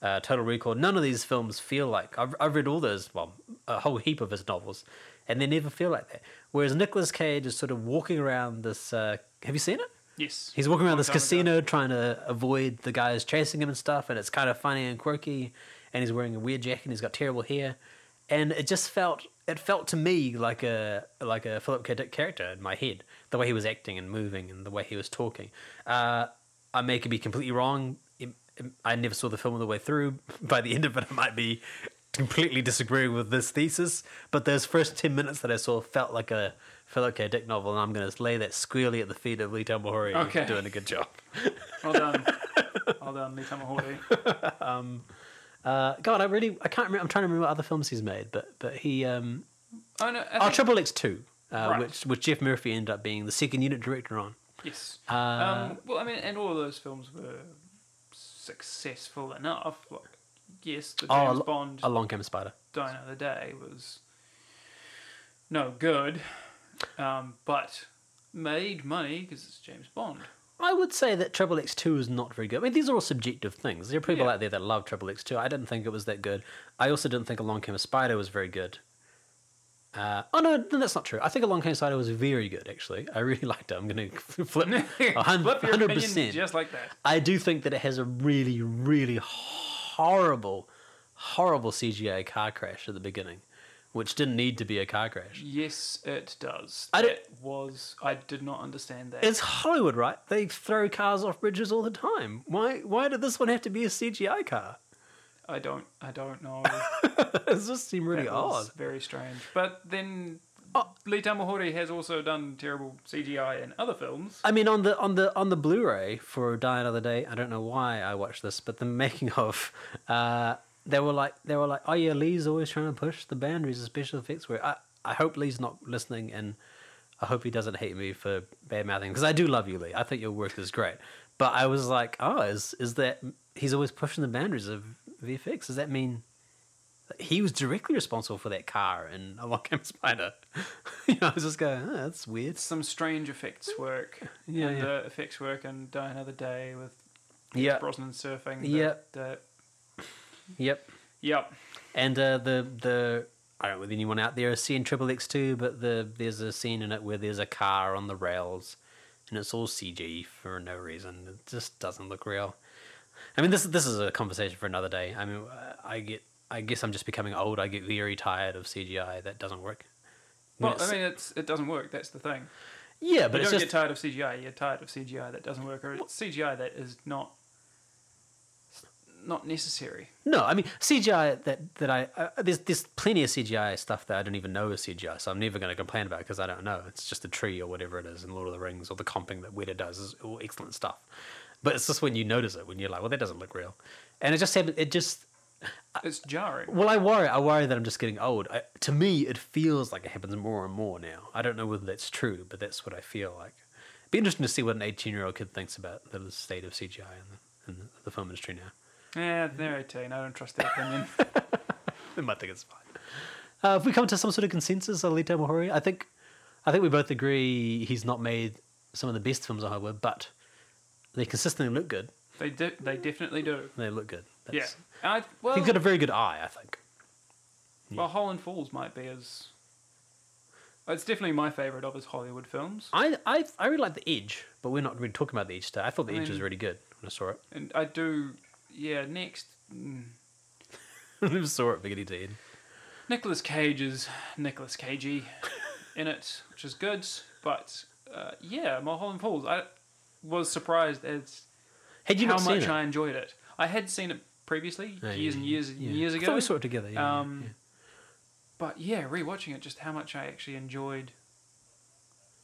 uh, Total Recall. None of these films feel like I've I've read all those. Well, a whole heap of his novels, and they never feel like that. Whereas Nicolas Cage is sort of walking around this. Uh, have you seen it? yes. He's walking around this time ago. casino trying to avoid the guys chasing him and stuff, and it's kind of funny and quirky. And he's wearing a weird jacket. and He's got terrible hair, and it just felt it felt to me like a like a Philip K. Dick character in my head. The way he was acting and moving, and the way he was talking. Uh, I may could be completely wrong. I never saw the film all the way through. By the end of it, I might be completely disagreeing with this thesis. But those first ten minutes that I saw felt like a Philip K. Dick novel, and I'm going to lay that squarely at the feet of Lee Tamahori, Okay. doing a good job. Well done. well done, Lee Tamahori. Uh, God, I really I can't remember. I'm trying to remember what other films he's made, but but he um, Oh, no, I oh Triple X Two, uh, Right. which which Geoff Murphy ended up being the second unit director on. Yes. Uh, um, well, I mean, and all of those films were successful enough. Like, yes, the Oh, James Al- Bond Along Came a Spider. Die Another Day was no good, um, but made money because it's James Bond. I would say that Triple X Two is not very good. I mean, these are all subjective things. There are people Yeah. out there that love Triple X Two. I didn't think it was that good. I also didn't think Along Came a Spider was very good. Uh, oh no, no, that's not true. I think Along Came a Spider was very good. Actually, I really liked it. I'm going to flip hundred percent, just like that. I do think that it has a really, really horrible, horrible CGI car crash at the beginning, which didn't need to be a car crash. Yes, it does. I that was I did not understand that. It's Hollywood, right? They throw cars off bridges all the time. Why? Why did this one have to be a CGI car? I don't I don't know. it just seemed really That odd. Very strange. But then Oh. Lee Tamahori has also done terrible CGI in other films. I mean, on the on the on the Blu-ray for Die Another Day, I don't know why I watched this, but the making of, uh, they were like they were like, oh yeah, Lee's always trying to push the boundaries of special effects. Where I I hope Lee's not listening, and I hope he doesn't hate me for bad mouthing because I do love you, Lee. I think your work is great, but I was like, oh, is is that he's always pushing the boundaries of VFX? Does that mean? He was directly responsible for that car in Along Came a Spider. you know, I was just going, oh, that's weird. Some strange effects work. Yeah, and yeah. the effects work and Die Another Day with Yeah, Brosnan surfing. the-. The, yep. yep. And uh, the the I don't know if anyone out there has seen Triple X two, but the there's a scene in it where there's a car on the rails, and it's all CG for no reason. It just doesn't look real. I mean, this this is a conversation for another day. I mean, I get I guess I'm just becoming old. I get very tired of CGI that doesn't work. When Well, I mean, it's it doesn't work. That's the thing. yeah, But you it's don't just get tired of CGI. You're tired of CGI that doesn't work, or CGI that is not not necessary. No, I mean CGI that that I uh, there's there's plenty of CGI stuff that I don't even know is CGI, so I'm never going to complain about because I don't know. It's just a tree or whatever it is in Lord of the Rings or the comping that Weta does is all excellent stuff. But it's just when you notice it when you're like, well, that doesn't look real, and it just happened. It just It's jarring. well, I worry. I worry that I'm just getting old. I, to me, it feels like it happens more and more now. I don't know whether that's true, but that's what I feel like. It'd be interesting to see what an 18 year old kid thinks about the state of CGI in the, in the film industry now. Yeah, they're 18. I don't trust their opinion. They might think it's fine. Uh, if we come to some sort of consensus on Lee I think, I think we both agree he's not made some of the best films on Hollywood, but they consistently look good. they do. They definitely do. They look good. Yeah. I, well, he's got a very good eye, I think. well, Holland Falls might be as. It's definitely my favorite of his Hollywood films, I, I, I really like The Edge, but we're not really talking about The Edge today. I thought The I Edge was really good when I saw it. and I do. Yeah, next. Mm, I saw it beginning to end. Nicolas Cage is Nicholas Cagey in it, which is good. But uh, yeah, Mulholland Falls. I was surprised as Had you how not seen much it? I enjoyed it. I had seen it previously, Oh, years yeah, and years and yeah. years I ago. thought we saw it together. Yeah, yeah, Um, yeah. But yeah, rewatching it, just how much I actually enjoyed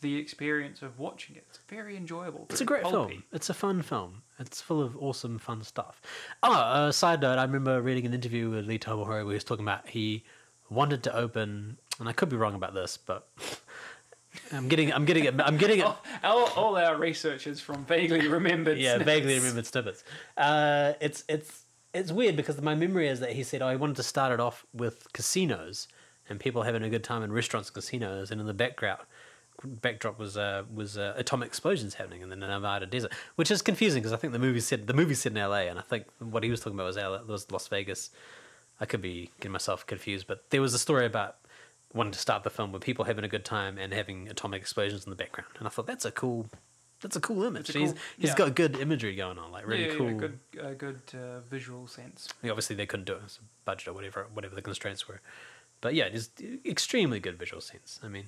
the experience of watching it. It's very enjoyable. It's a great pulpy. film. It's a fun film. It's full of awesome, fun stuff. Oh, uh, side note, I remember reading an interview with Lee Tamahori where he was talking about he wanted to open, and I could be wrong about this, but I'm getting, I'm getting it, I'm getting it. All, all, all our researchers from vaguely remembered. yeah, snippets. vaguely remembered snippets. Uh, it's it's it's weird because my memory is that he said, "Oh, he wanted to start it off with casinos and people having a good time in restaurants and casinos, and in the background." Backdrop was uh, was uh, atomic explosions happening in the Nevada desert, which is confusing because I think the movie said the movie said in L.A. and I think what he was talking about was L- was Las Vegas. I could be getting myself confused, but there was a story about wanting to start the film with people having a good time and having atomic explosions in the background, and I thought that's a cool, that's a cool image. a he's cool- he's yeah. got good imagery going on, like really yeah, cool. yeah, good, uh, good uh, visual sense. Obviously, they couldn't do it a budget or whatever, whatever the constraints were. But yeah, just extremely good visual sense. I mean,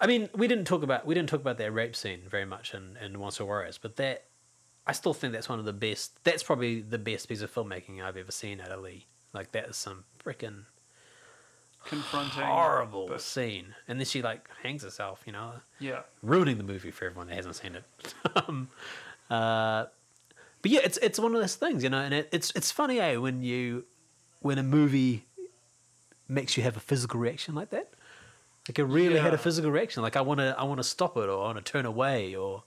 I mean, we didn't talk about we didn't talk about that rape scene very much in in Once Were Warriors, but that I still think that's one of the best. That's probably the best piece of filmmaking I've ever seen out of Lee. Like that is some freaking Confronting. horrible but- scene, and then she like hangs herself. You know, yeah. ruining the movie for everyone that hasn't seen it. um, uh, but yeah, it's it's one of those things, you know, and it, it's it's funny, eh, when you when a movie makes you have a physical reaction like that. Like it really had a physical reaction. Like I want to I want to stop it or I want to turn away or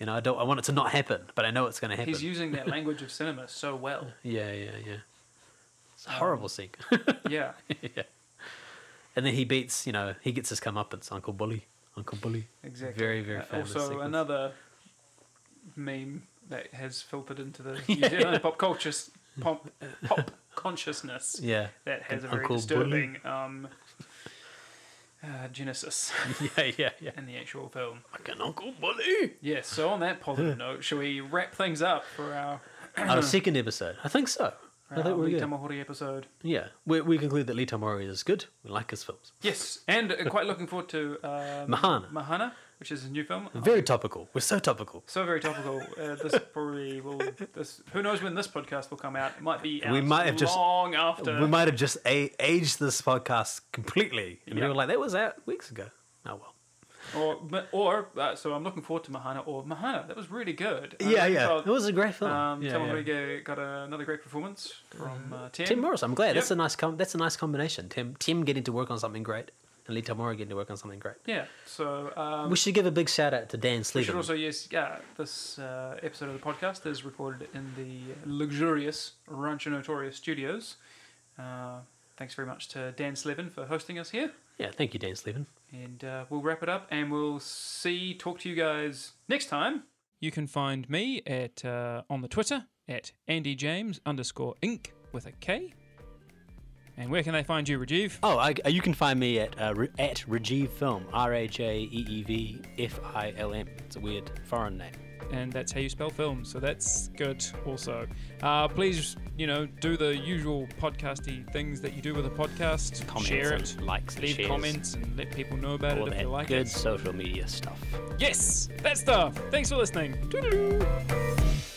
you know I don't I want it to not happen, but I know it's going to happen. He's using that language of cinema so well. yeah, yeah, yeah. It's a horrible scene. Yeah. yeah. And then he beats, you know, he gets his comeuppance, Uncle Bully. Uncle Bully. Exactly. Very, very Uh, famous. Also, sequence. another meme that has filtered into the New Zealand pop culture, pop, pop consciousness Yeah. that has a Uncle very Bully. disturbing um, uh, genesis yeah, yeah, yeah. in the actual film. Like an Uncle Bully. Yes. So on that positive note, shall we wrap things up for our, Our second episode. I think so. I think we're Lee good. Tamahori episode? Yeah. We, we conclude that Lee Tamahori is good. We like his films. Yes, and uh, quite looking forward to um, Mahana. Mahana, which is a new film. Very topical. We're so topical. So very topical. Uh, this probably will. This who knows when this podcast will come out? It might be out We might have just- long after. We might have just a- aged this podcast completely. And we Yeah. were like, that was out weeks ago. Oh, well. Or or uh, so I'm looking forward to Mahana or Mahana. That was really good. I yeah, yeah. felt, It was a great film. Um, yeah, Tamahori yeah. ga- got another great performance from uh, Tim. Tim Morris. I'm glad. That's a nice com- that's a nice combination. Tim Tim getting to work on something great and Lee Tamahori getting to work on something great. Yeah. So um, we should give a big shout out to Dan we should also yes, yeah. This uh, episode of the podcast is recorded in the luxurious Rancho Notorious Studios. Uh, thanks very much to Dan Slevin for hosting us here. Yeah, thank you, Dan Slevin. And uh, we'll wrap it up and we'll see, talk to you guys next time. You can find me at uh, on the Twitter at Andy James underscore Inc. with a K. And where can they find you, Rajeev? Oh, I, you can find me at uh, at Rajeev Film, R A J E E V F I L M. It's a weird foreign name. And that's how you spell film. So that's good also. Uh, please, you know, do the usual podcasty things that you do with a podcast. Comments Share it, likes leave shares. comments, and let people know about All it if you like good it. Good social media stuff. Yes, that stuff. Thanks for listening. Toodaloo.